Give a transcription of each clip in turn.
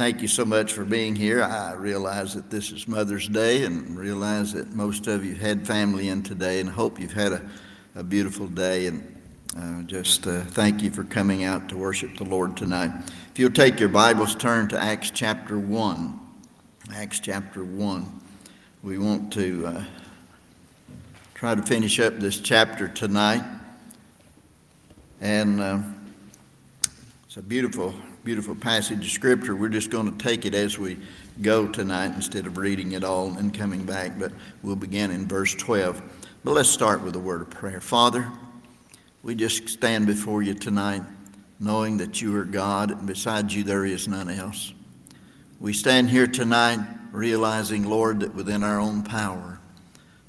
thank you so much for being here. I realize that this is Mother's Day and realize that most of you had family in today and hope you've had a, a beautiful day. And uh, just uh, thank you for coming out to worship the Lord tonight. If you'll take your Bibles, turn to Acts chapter 1. Acts chapter 1. We want to uh, try to finish up this chapter tonight. And uh, it's a beautiful, beautiful passage of Scripture. We're just going to take it as we go tonight instead of reading it all and coming back. But we'll begin in verse 12. But let's start with a word of prayer. Father, we just stand before you tonight knowing that you are God, and besides you there is none else. We stand here tonight realizing, Lord, that within our own power,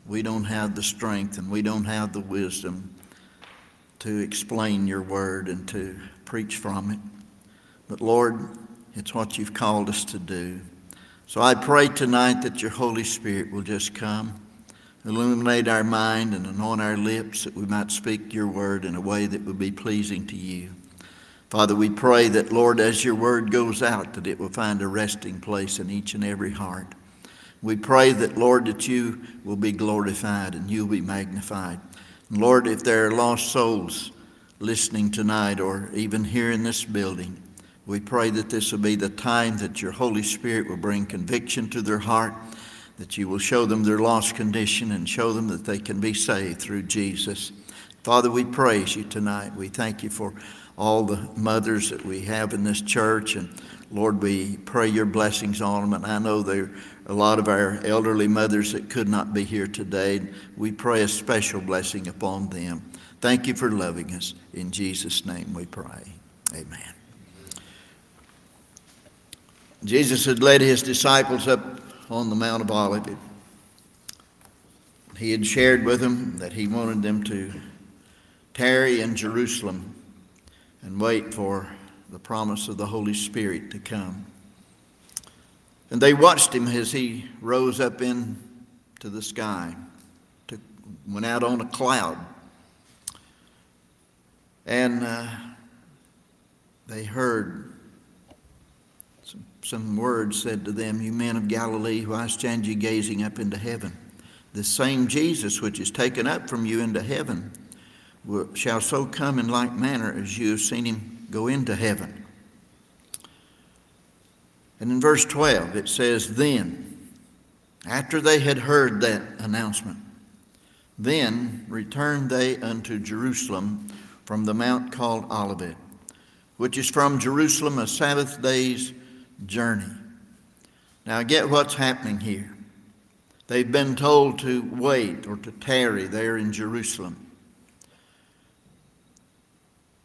we don't have the strength and we don't have the wisdom to explain your word and to preach from it. But Lord, it's what you've called us to do. So I pray tonight that your Holy Spirit will just come Illuminate our mind and anoint our lips that we might speak your word in a way that would be pleasing to you. Father, we pray that, Lord, as your word goes out, that it will find a resting place in each and every heart. We pray that, Lord, that you will be glorified and you'll be magnified. And Lord, if there are lost souls listening tonight or even here in this building, we pray that this will be the time that your Holy Spirit will bring conviction to their heart that you will show them their lost condition and show them that they can be saved through Jesus. Father, we praise you tonight. We thank you for all the mothers that we have in this church. And Lord, we pray your blessings on them. And I know there are a lot of our elderly mothers that could not be here today. We pray a special blessing upon them. Thank you for loving us. In Jesus' name we pray. Amen. Jesus had led his disciples up on the Mount of Olives. He had shared with them that he wanted them to tarry in Jerusalem and wait for the promise of the Holy Spirit to come. And they watched him as he rose up into the sky, went out on a cloud. And uh, they heard some words said to them, You men of Galilee, why stand ye gazing up into heaven? The same Jesus which is taken up from you into heaven shall so come in like manner as you have seen him go into heaven. And in verse 12 it says, Then, after they had heard that announcement, then returned they unto Jerusalem from the mount called Olivet, which is from Jerusalem a Sabbath day's journey. Now, get what's happening here. They've been told to wait or to tarry there in Jerusalem.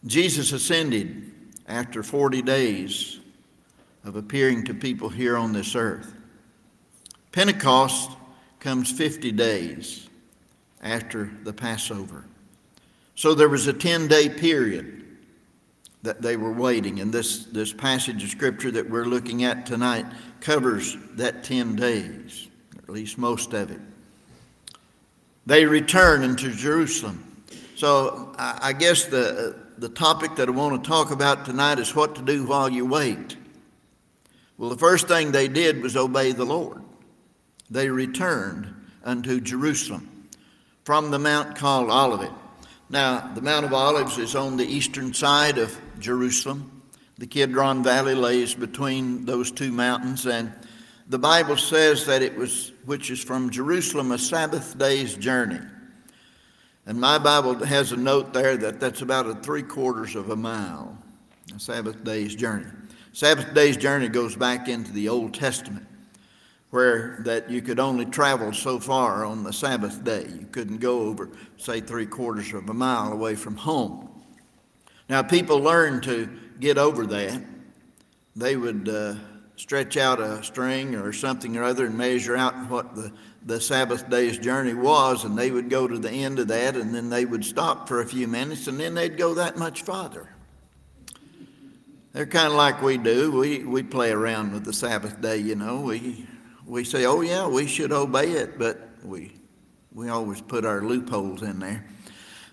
Jesus ascended after 40 days of appearing to people here on this earth. Pentecost comes 50 days after the Passover. So there was a 10 day period that they were waiting. And this, this passage of Scripture that we're looking at tonight covers that 10 days, at least most of it. They return into Jerusalem. So I, I guess the, the topic that I want to talk about tonight is what to do while you wait. Well, the first thing they did was obey the Lord. They returned unto Jerusalem from the mount called Olivet. Now, the Mount of Olives is on the eastern side of Jerusalem. The Kidron Valley lays between those two mountains, and the Bible says that it was, which is from Jerusalem, a Sabbath day's journey. And my Bible has a note there that that's about a three quarters of a mile, a Sabbath day's journey. Sabbath day's journey goes back into the Old Testament, where that you could only travel so far on the Sabbath day. You couldn't go over, say, three quarters of a mile away from home. Now, people learned to get over that. They would uh, stretch out a string or something or other and measure out what the, the Sabbath day's journey was, and they would go to the end of that, and then they would stop for a few minutes, and then they'd go that much farther. They're kind of like we do. We, we play around with the Sabbath day, you know. We, we say, oh, yeah, we should obey it, but we, we always put our loopholes in there.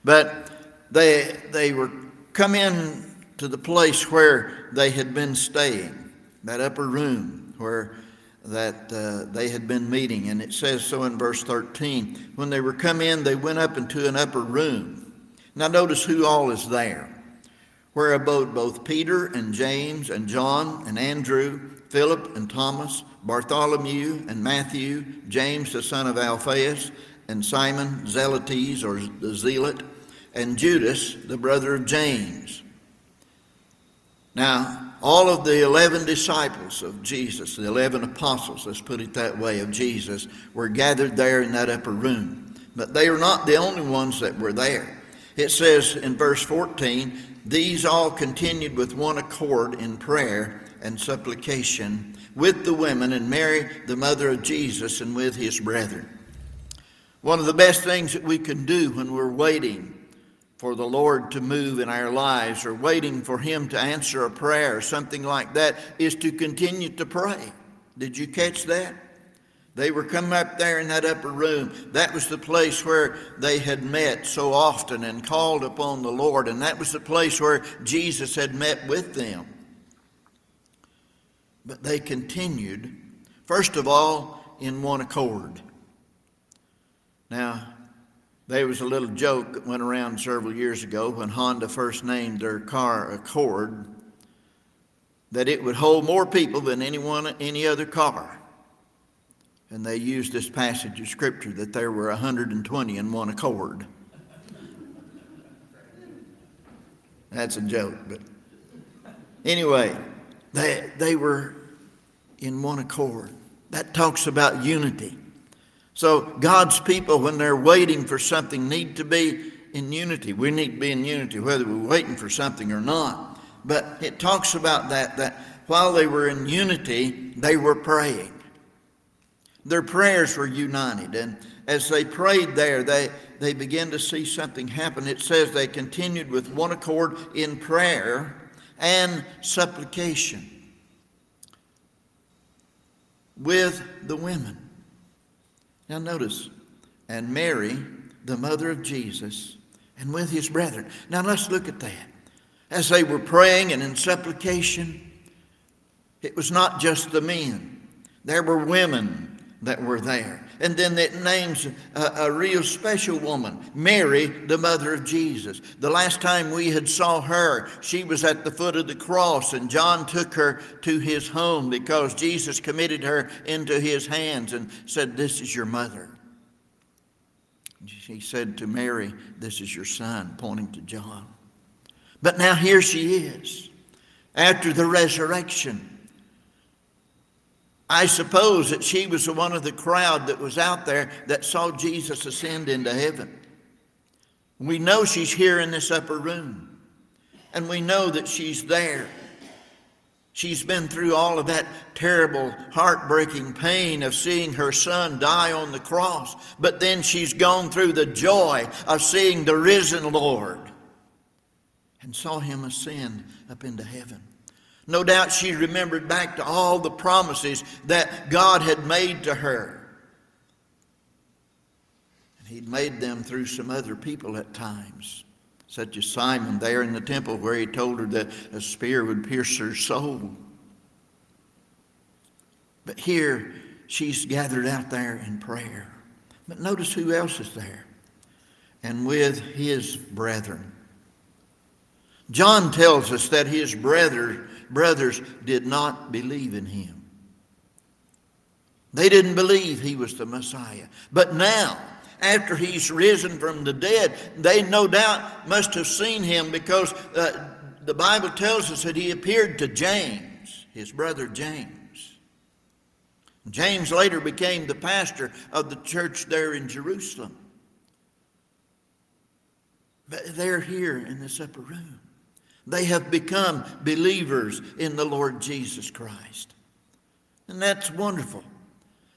But they, they were come in to the place where they had been staying. that upper room where that uh, they had been meeting. And it says so in verse 13. When they were come in, they went up into an upper room. Now notice who all is there. Where abode both Peter and James and John and Andrew, Philip and Thomas, Bartholomew and Matthew, James the son of Alphaeus, and Simon Zelotes or the Zealot, and Judas the brother of James. Now, all of the 11 disciples of Jesus, the 11 apostles, let's put it that way, of Jesus, were gathered there in that upper room. But they are not the only ones that were there. It says in verse 14, these all continued with one accord in prayer and supplication with the women and Mary, the mother of Jesus, and with his brethren. One of the best things that we can do when we're waiting for the Lord to move in our lives or waiting for Him to answer a prayer or something like that is to continue to pray. Did you catch that? They were coming up there in that upper room. That was the place where they had met so often and called upon the Lord, and that was the place where Jesus had met with them. But they continued, first of all, in one accord. Now, there was a little joke that went around several years ago when Honda first named their car Accord that it would hold more people than anyone any other car. And they used this passage of scripture that there were 120 in one Accord. That's a joke, but anyway, they, they were in one accord. That talks about unity. So God's people, when they're waiting for something, need to be in unity. We need to be in unity, whether we're waiting for something or not. But it talks about that, that while they were in unity, they were praying. Their prayers were united. And as they prayed there, they, they began to see something happen. It says they continued with one accord in prayer and supplication with the women. Now, notice, and Mary, the mother of Jesus, and with his brethren. Now, let's look at that. As they were praying and in supplication, it was not just the men, there were women that were there. And then it names a, a, real special woman, Mary, the mother of Jesus. The last time we had saw her, she was at the foot of the cross, and John took her to his home because Jesus committed her into his hands and said, This is your mother. He said to Mary, This is your son, pointing to John. But now here she is, after the resurrection. I suppose that she was one of the crowd that was out there that saw Jesus ascend into heaven. We know she's here in this upper room, and we know that she's there. She's been through all of that terrible, heartbreaking pain of seeing her son die on the cross, but then she's gone through the joy of seeing the risen Lord and saw him ascend up into heaven. No doubt she remembered back to all the promises that God had made to her. And He'd made them through some other people at times, such as Simon there in the temple where he told her that a spear would pierce her soul. But here she's gathered out there in prayer. But notice who else is there. And with his brethren. John tells us that his brother brothers did not believe in him. They didn't believe he was the Messiah. But now, after he's risen from the dead, they no doubt must have seen him because uh, the Bible tells us that he appeared to James, his brother James. James later became the pastor of the church there in Jerusalem. But they're here in this upper room. They have become believers in the Lord Jesus Christ. And that's wonderful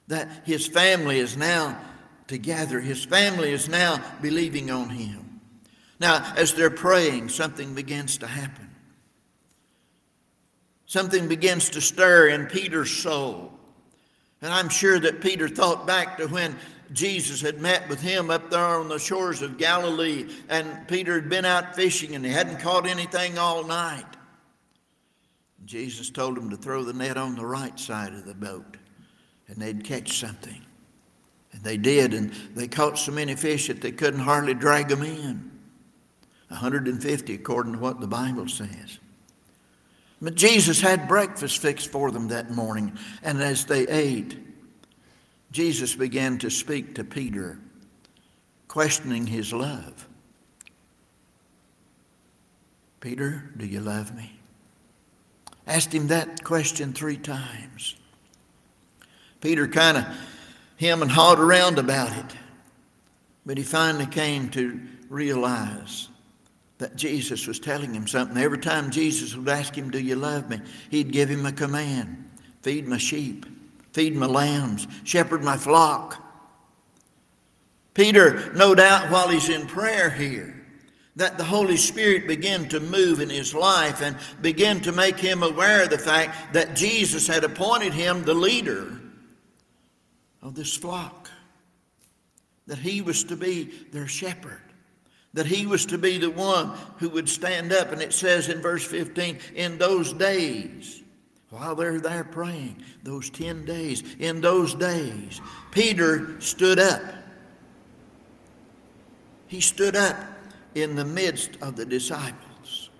that his family is now together. His family is now believing on him. Now, as they're praying, something begins to happen. Something begins to stir in Peter's soul. And I'm sure that Peter thought back to when Jesus had met with him up there on the shores of Galilee, and Peter had been out fishing and he hadn't caught anything all night. Jesus told him to throw the net on the right side of the boat and they'd catch something. And they did, and they caught so many fish that they couldn't hardly drag them in. 150, according to what the Bible says. But Jesus had breakfast fixed for them that morning, and as they ate, Jesus began to speak to Peter, questioning his love. Peter, do you love me? Asked him that question three times. Peter kind of him and hawed around about it, but he finally came to realize that Jesus was telling him something. Every time Jesus would ask him, Do you love me? he'd give him a command feed my sheep, feed my lambs, shepherd my flock. Peter, no doubt, while he's in prayer here, that the Holy Spirit began to move in his life and began to make him aware of the fact that Jesus had appointed him the leader of this flock, that he was to be their shepherd that he was to be the one who would stand up. And it says in verse 15, in those days, while they're there praying, those 10 days, in those days, Peter stood up. He stood up in the midst of the disciples.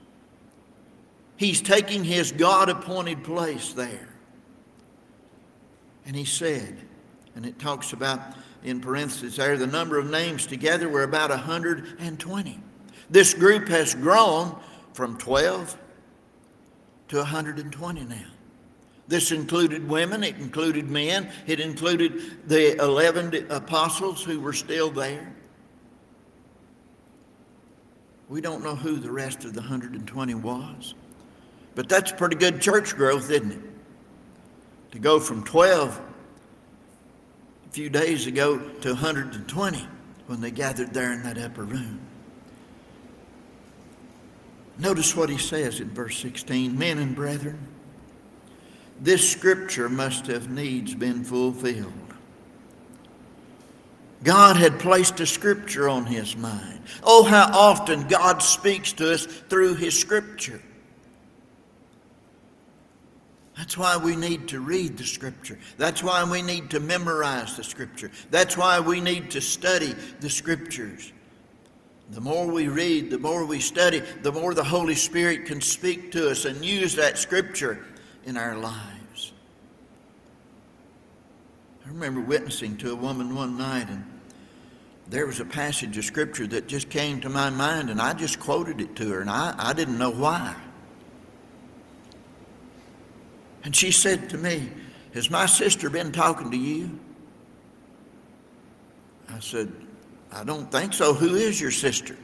He's taking his God appointed place there. And he said, and it talks about in parentheses there, the number of names together were about 120. This group has grown from 12 to 120 now. This included women, it included men, it included the 11 apostles who were still there. We don't know who the rest of the 120 was, but that's pretty good church growth, isn't it? To go from 12 a few days ago to 120 when they gathered there in that upper room. Notice what he says in verse 16 Men and brethren, this scripture must have needs been fulfilled. God had placed a scripture on his mind. Oh, how often God speaks to us through his scripture. That's why we need to read the Scripture. That's why we need to memorize the Scripture. That's why we need to study the Scriptures. The more we read, the more we study, the more the Holy Spirit can speak to us and use that Scripture in our lives. I remember witnessing to a woman one night, and there was a passage of Scripture that just came to my mind, and I just quoted it to her, and I, I didn't know why. And she said to me, Has my sister been talking to you? I said, I don't think so. Who is your sister?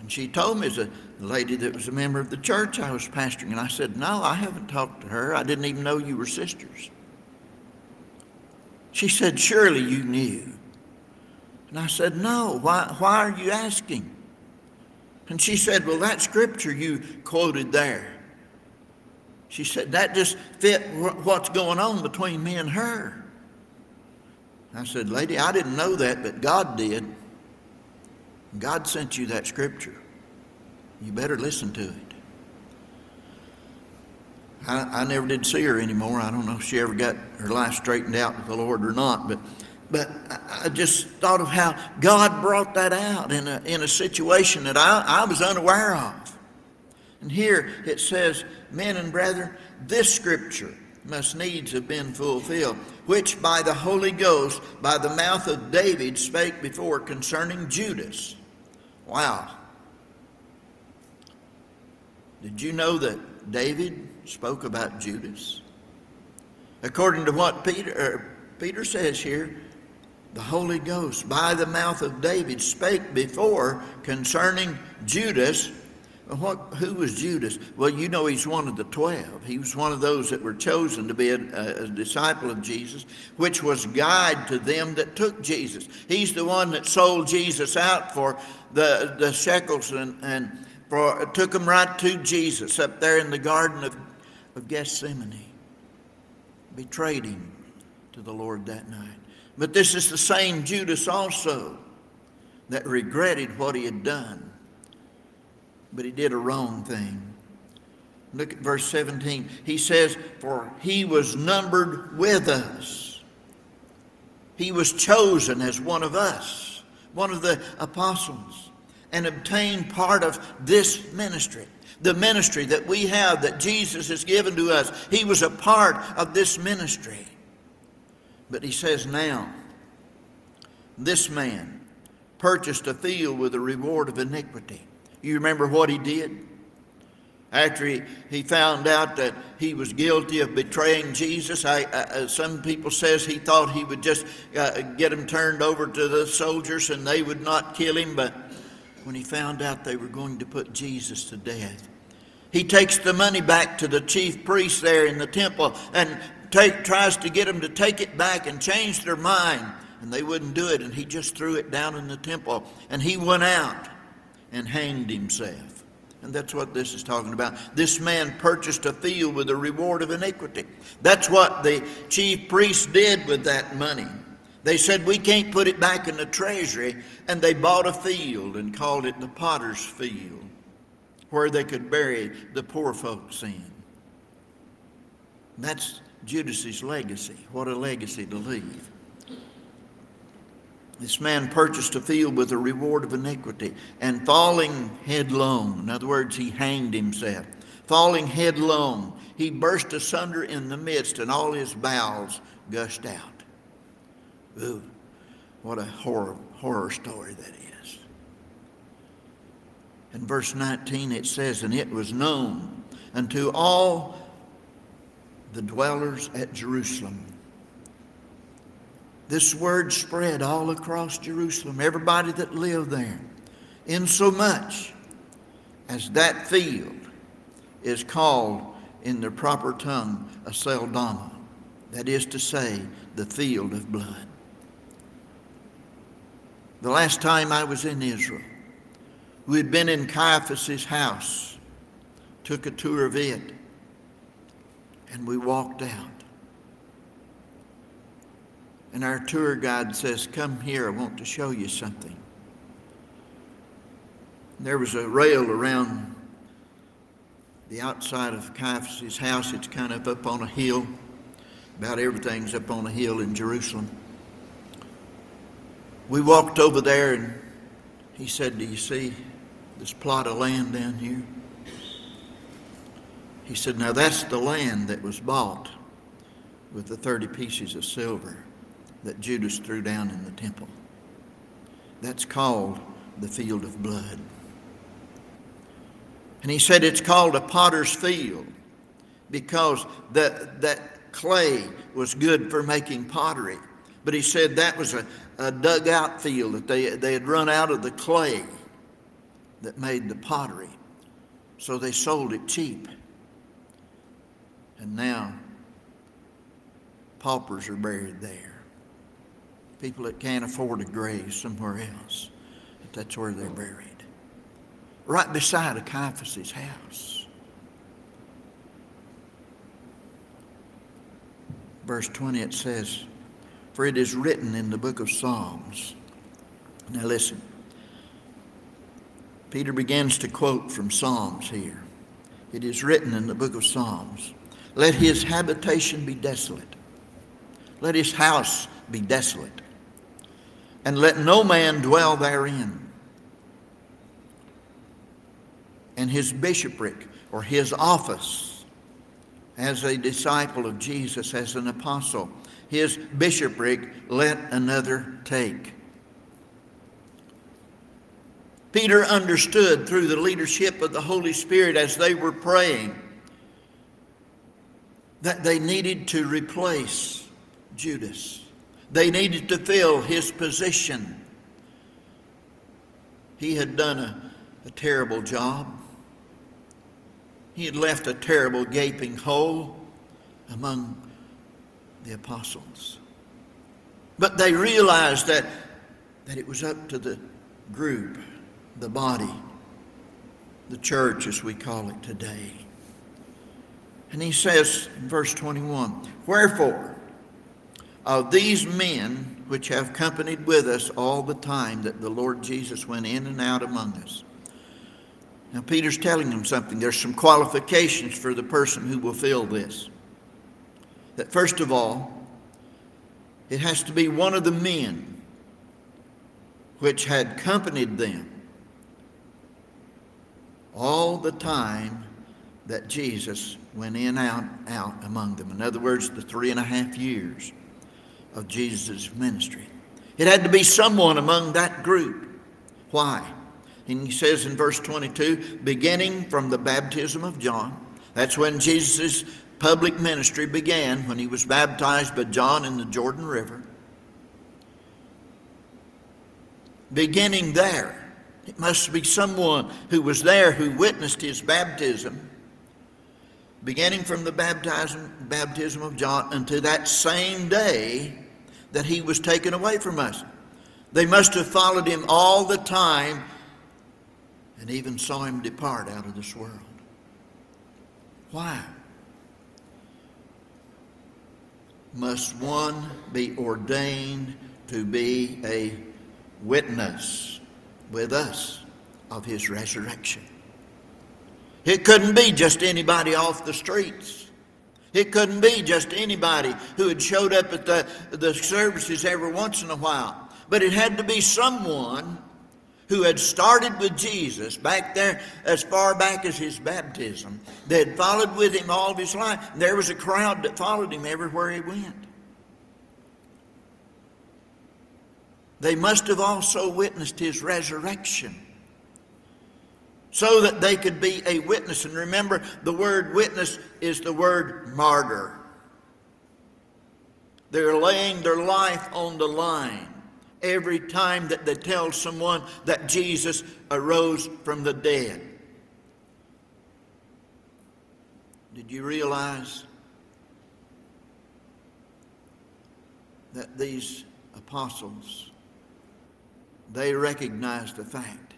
And she told me, as a lady that was a member of the church I was pastoring. And I said, No, I haven't talked to her. I didn't even know you were sisters. She said, Surely you knew. And I said, No, why, why are you asking? And she said, Well, that scripture you quoted there. She said, That just fit what's going on between me and her. I said, Lady, I didn't know that, but God did. God sent you that scripture. You better listen to it. I, I never did see her anymore. I don't know if she ever got her life straightened out with the Lord or not, but but I just thought of how God brought that out in a, in a situation that I, I was unaware of. And here it says, Men and brethren, this scripture must needs have been fulfilled, which by the Holy Ghost, by the mouth of David, spake before concerning Judas. Wow. Did you know that David spoke about Judas? According to what Peter, er, Peter says here, the Holy Ghost, by the mouth of David, spake before concerning Judas, what, who was Judas? Well, you know he's one of the twelve. He was one of those that were chosen to be a, a, disciple of Jesus, which was guide to them that took Jesus. He's the one that sold Jesus out for the, the shekels and, and for, took him right to Jesus up there in the Garden of, of Gethsemane. Betrayed him to the Lord that night. But this is the same Judas also that regretted what he had done but he did a wrong thing. Look at verse 17. He says, For he was numbered with us. He was chosen as one of us, one of the apostles, and obtained part of this ministry. The ministry that we have, that Jesus has given to us. He was a part of this ministry. But he says, Now, this man purchased a field with a reward of iniquity. You remember what he did? after he, he found out that he was guilty of betraying jesus I, I, some people says he thought he would just uh, get him turned over to the soldiers and they would not kill him but when he found out they were going to put jesus to death he takes the money back to the chief priest there in the temple and take, tries to get them to take it back and change their mind and they wouldn't do it and he just threw it down in the temple and he went out and hanged himself and that's what this is talking about. This man purchased a field with a reward of iniquity. That's what the chief priests did with that money. They said, We can't put it back in the treasury. And they bought a field and called it the potter's field, where they could bury the poor folks in. That's Judas's legacy. What a legacy to leave. This man purchased a field with a reward of iniquity, and falling headlong, in other words, he hanged himself. Falling headlong, he burst asunder in the midst, and all his bowels gushed out. Ooh, what a horror, horror story that is. In verse 19 it says, And it was known unto all the dwellers at Jerusalem this word spread all across Jerusalem, everybody that lived there, insomuch as that field is called in the proper tongue Aceldama, that is to say, the field of blood. The last time I was in Israel, we had been in Caiaphas's house, took a tour of it, and we walked out. And our tour guide says, Come here, I want to show you something. There was a rail around the outside of Caiaphas' house. It's kind of up on a hill. About everything's up on a hill in Jerusalem. We walked over there and he said, Do you see this plot of land down here? He said, Now that's the land that was bought with the 30 pieces of silver that Judas threw down in the temple. That's called the field of blood. And he said it's called a potter's field because that, that clay was good for making pottery. But he said that was a, a dug out field that they, they had run out of the clay that made the pottery. So they sold it cheap. And now paupers are buried there people that can't afford a grave somewhere else. But that's where they're buried. Right beside Caiaphas' house. Verse 20 it says, For it is written in the book of Psalms. Now listen. Peter begins to quote from Psalms here. It is written in the book of Psalms Let his habitation be desolate, let his house be desolate and let no man dwell therein. And his bishopric or his office as a disciple of Jesus, as an apostle, his bishopric let another take. Peter understood through the leadership of the Holy Spirit as they were praying that they needed to replace Judas. They needed to fill his position. He had done a, a terrible job. He had left a terrible gaping hole among the apostles. But they realized that, that it was up to the group, the body, the church as we call it today. And he says in verse 21 Wherefore, of these men which have companied with us all the time that the Lord Jesus went in and out among us. Now, Peter's telling them something. There's some qualifications for the person who will fill this. That first of all, it has to be one of the men which had accompanied them all the time that Jesus went in out out among them. In other words, the three and a half years of Jesus' ministry. It had to be someone among that group. Why? And he says in verse 22 beginning from the baptism of John, that's when Jesus' public ministry began, when he was baptized by John in the Jordan River. Beginning there, it must be someone who was there who witnessed his baptism, beginning from the baptism, baptism of John until that same day that he was taken away from us. They must have followed him all the time and even saw him depart out of this world. Why? Must one be ordained to be a witness with us of his resurrection? It couldn't be just anybody off the streets. It couldn't be just anybody who had showed up at the, the services every once in a while. But it had to be someone who had started with Jesus back there as far back as his baptism, that had followed with him all of his life. There was a crowd that followed him everywhere he went. They must have also witnessed his resurrection so that they could be a witness. And remember, the word witness is the word martyr. They're laying their life on the line every time that they tell someone that Jesus arose from the dead. Did you realize that these apostles they recognized the fact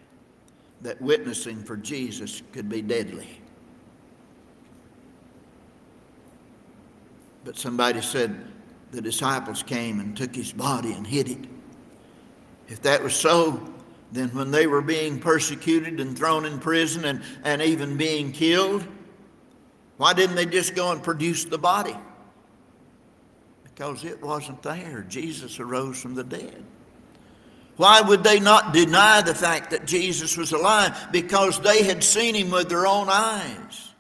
that witnessing for Jesus could be deadly. But somebody said the disciples came and took his body and hid it. If that was so, then when they were being persecuted and thrown in prison and, and even being killed, why didn't they just go and produce the body? Because it wasn't there. Jesus arose from the dead. Why would they not deny the fact that Jesus was alive? Because they had seen him with their own eyes.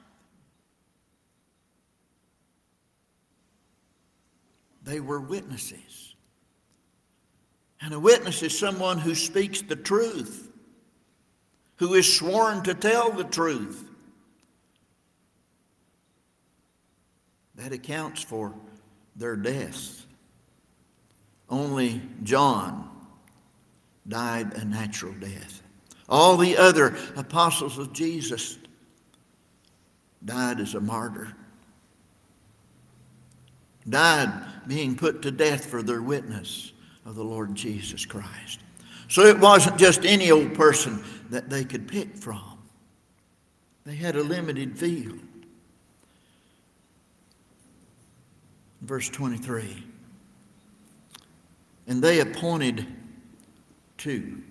They were witnesses. And a witness is someone who speaks the truth, who is sworn to tell the truth. That accounts for their deaths. Only John died a natural death. All the other apostles of Jesus died as a martyr, died being put to death for their witness of the Lord Jesus Christ. So it wasn't just any old person that they could pick from, they had a limited field. Verse 23 And they appointed two.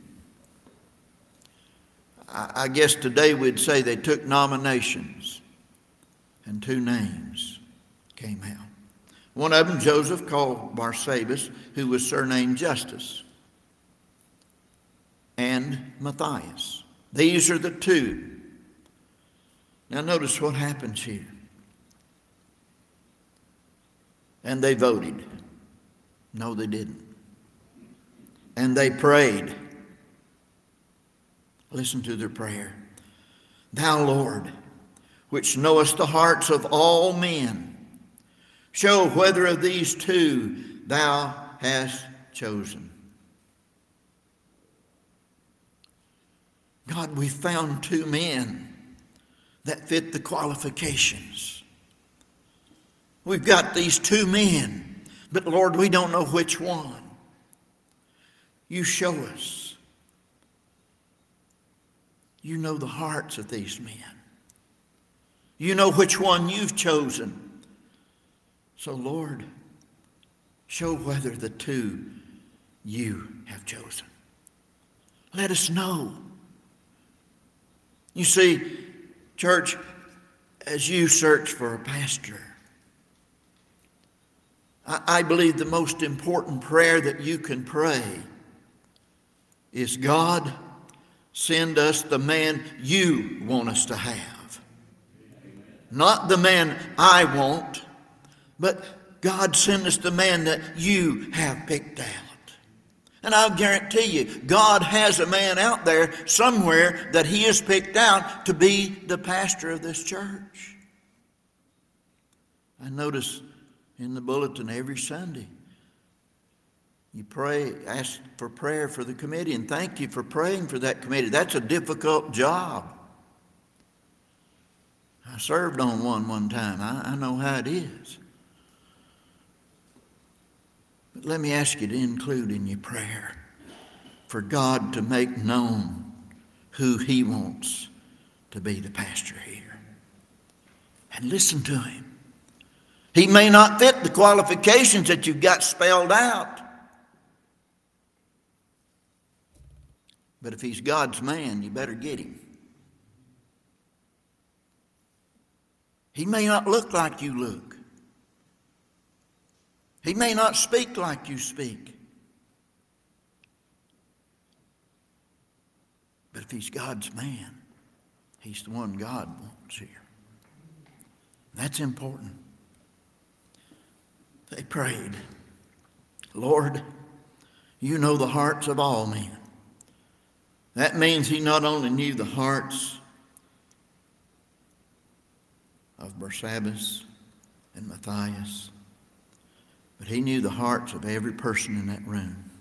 I guess today we'd say they took nominations and two names came out. One of them, Joseph, called Barsabas, who was surnamed Justus, and Matthias. These are the two. Now, notice what happens here. And they voted. No, they didn't. And they prayed. Listen to their prayer. Thou, Lord, which knowest the hearts of all men, Show whether of these two thou hast chosen. God, we found two men that fit the qualifications. We've got these two men, but Lord, we don't know which one. You show us. You know the hearts of these men. You know which one you've chosen. So, Lord, show whether the two you have chosen. Let us know. You see, church, as you search for a pastor, I believe the most important prayer that you can pray is God, send us the man you want us to have. Not the man I want, but God, send us the man that you have picked out. And I'll guarantee you, God has a man out there somewhere that He has picked out to be the pastor of this church. I notice in the bulletin every Sunday. You pray, ask for prayer for the committee, and thank you for praying for that committee. That's a difficult job. I served on one one time. I, I know how it is. But let me ask you to include in your prayer for God to make known who He wants to be the pastor here. And listen to Him. He may not fit the qualifications that you've got spelled out. But if he's God's man, you better get him. He may not look like you look. He may not speak like you speak. But if he's God's man, he's the one God wants here. That's important. They prayed, Lord, you know the hearts of all men. That means he not only knew the hearts of Barsabbas and Matthias, but he knew the hearts of every person in that room.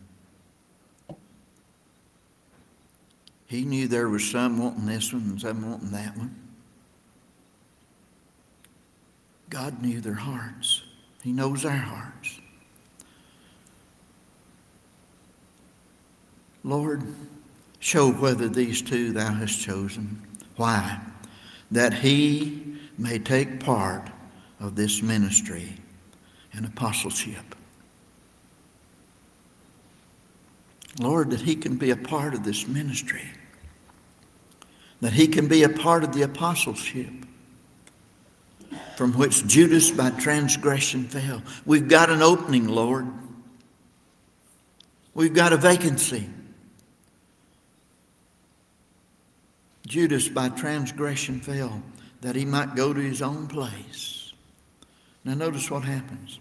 He knew there was some wanting this one and some wanting that one. God knew their hearts. He knows our hearts. Lord, show whether these two thou hast chosen. Why? That he may take part of this ministry and apostleship. Lord, that he can be a part of this ministry, that he can be a part of the apostleship from which Judas by transgression fell. We've got an opening, Lord. We've got a vacancy. Judas by transgression fell that he might go to his own place. Now, notice what happens.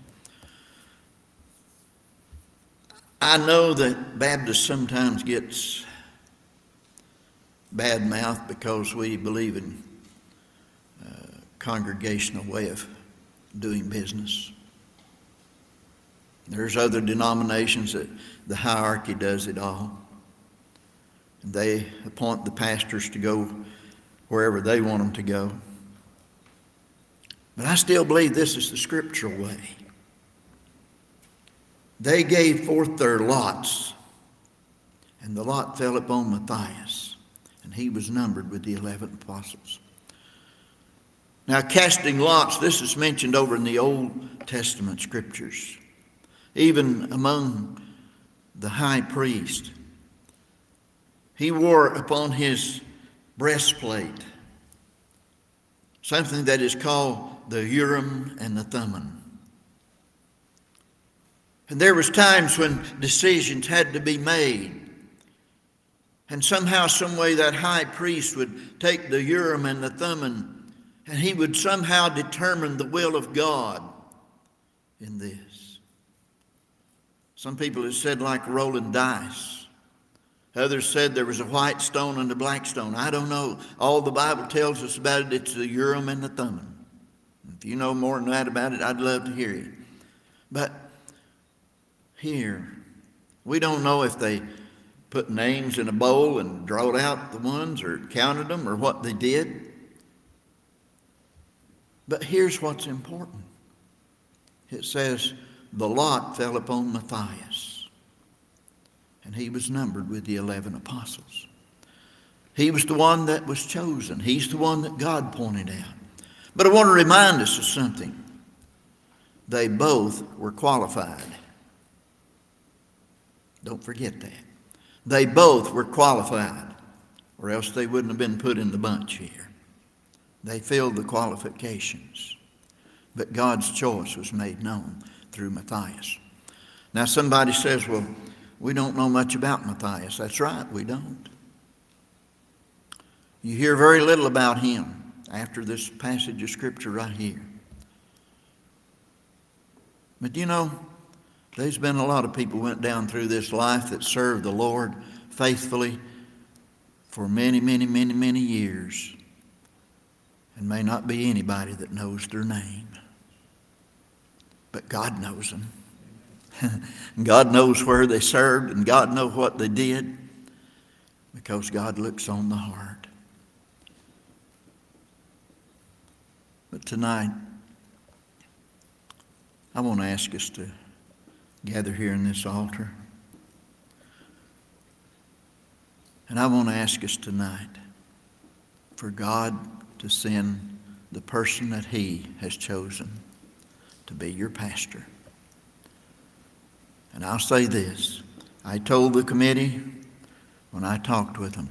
I know that Baptists sometimes gets bad mouth because we believe in uh, congregational way of doing business. There's other denominations that the hierarchy does it all. They appoint the pastors to go wherever they want them to go. But I still believe this is the scriptural way. They gave forth their lots, and the lot fell upon Matthias, and he was numbered with the eleven apostles. Now, casting lots, this is mentioned over in the Old Testament scriptures, even among the high priest. He wore upon his breastplate something that is called the Urim and the Thummim. And there was times when decisions had to be made. And somehow, some way, that high priest would take the Urim and the Thummim and he would somehow determine the will of God in this. Some people have said, like rolling dice. Others said there was a white stone and a black stone. I don't know. All the Bible tells us about it, it's the Urim and the Thummim. If you know more than that about it, I'd love to hear you. But here, we don't know if they put names in a bowl and drawed out the ones or counted them or what they did. But here's what's important it says, The lot fell upon Matthias, and he was numbered with the 11 apostles. He was the one that was chosen, he's the one that God pointed out. But I want to remind us of something. They both were qualified. Don't forget that. They both were qualified. or else they wouldn't have been put in the bunch here. They filled the qualifications. But God's choice was made known through Matthias. Now, somebody says, well, we don't know much about Matthias. That's right, we don't. You hear very little about him after this passage of Scripture right here. But you know, there's been a lot of people went down through this life that served the Lord faithfully for many, many, many, many years and may not be anybody that knows their name. But God knows them. God knows where they served and God knows what they did because God looks on the heart. But tonight, I want to ask us to gather here in this altar. And I want to ask us tonight for God to send the person that He has chosen to be your pastor. And I'll say this I told the committee when I talked with them,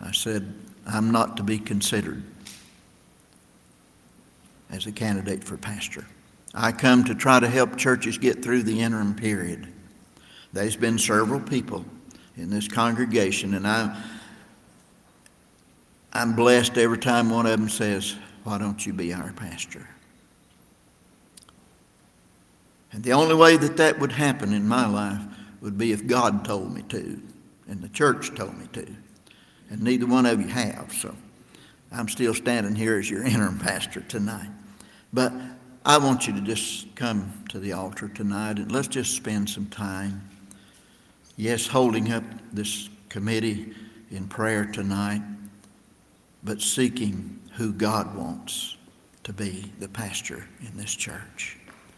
I said, I'm not to be considered as a candidate for pastor. I come to try to help churches get through the interim period. There's been several people in this congregation, and I, I'm blessed every time one of them says, Why don't you be our pastor? And the only way that that would happen in my life would be if God told me to, and the church told me to. And neither one of you have, so I'm still standing here as your interim pastor tonight. But I want you to just come to the altar tonight and let's just spend some time, yes, holding up this committee in prayer tonight, but seeking who God wants to be the pastor in this church.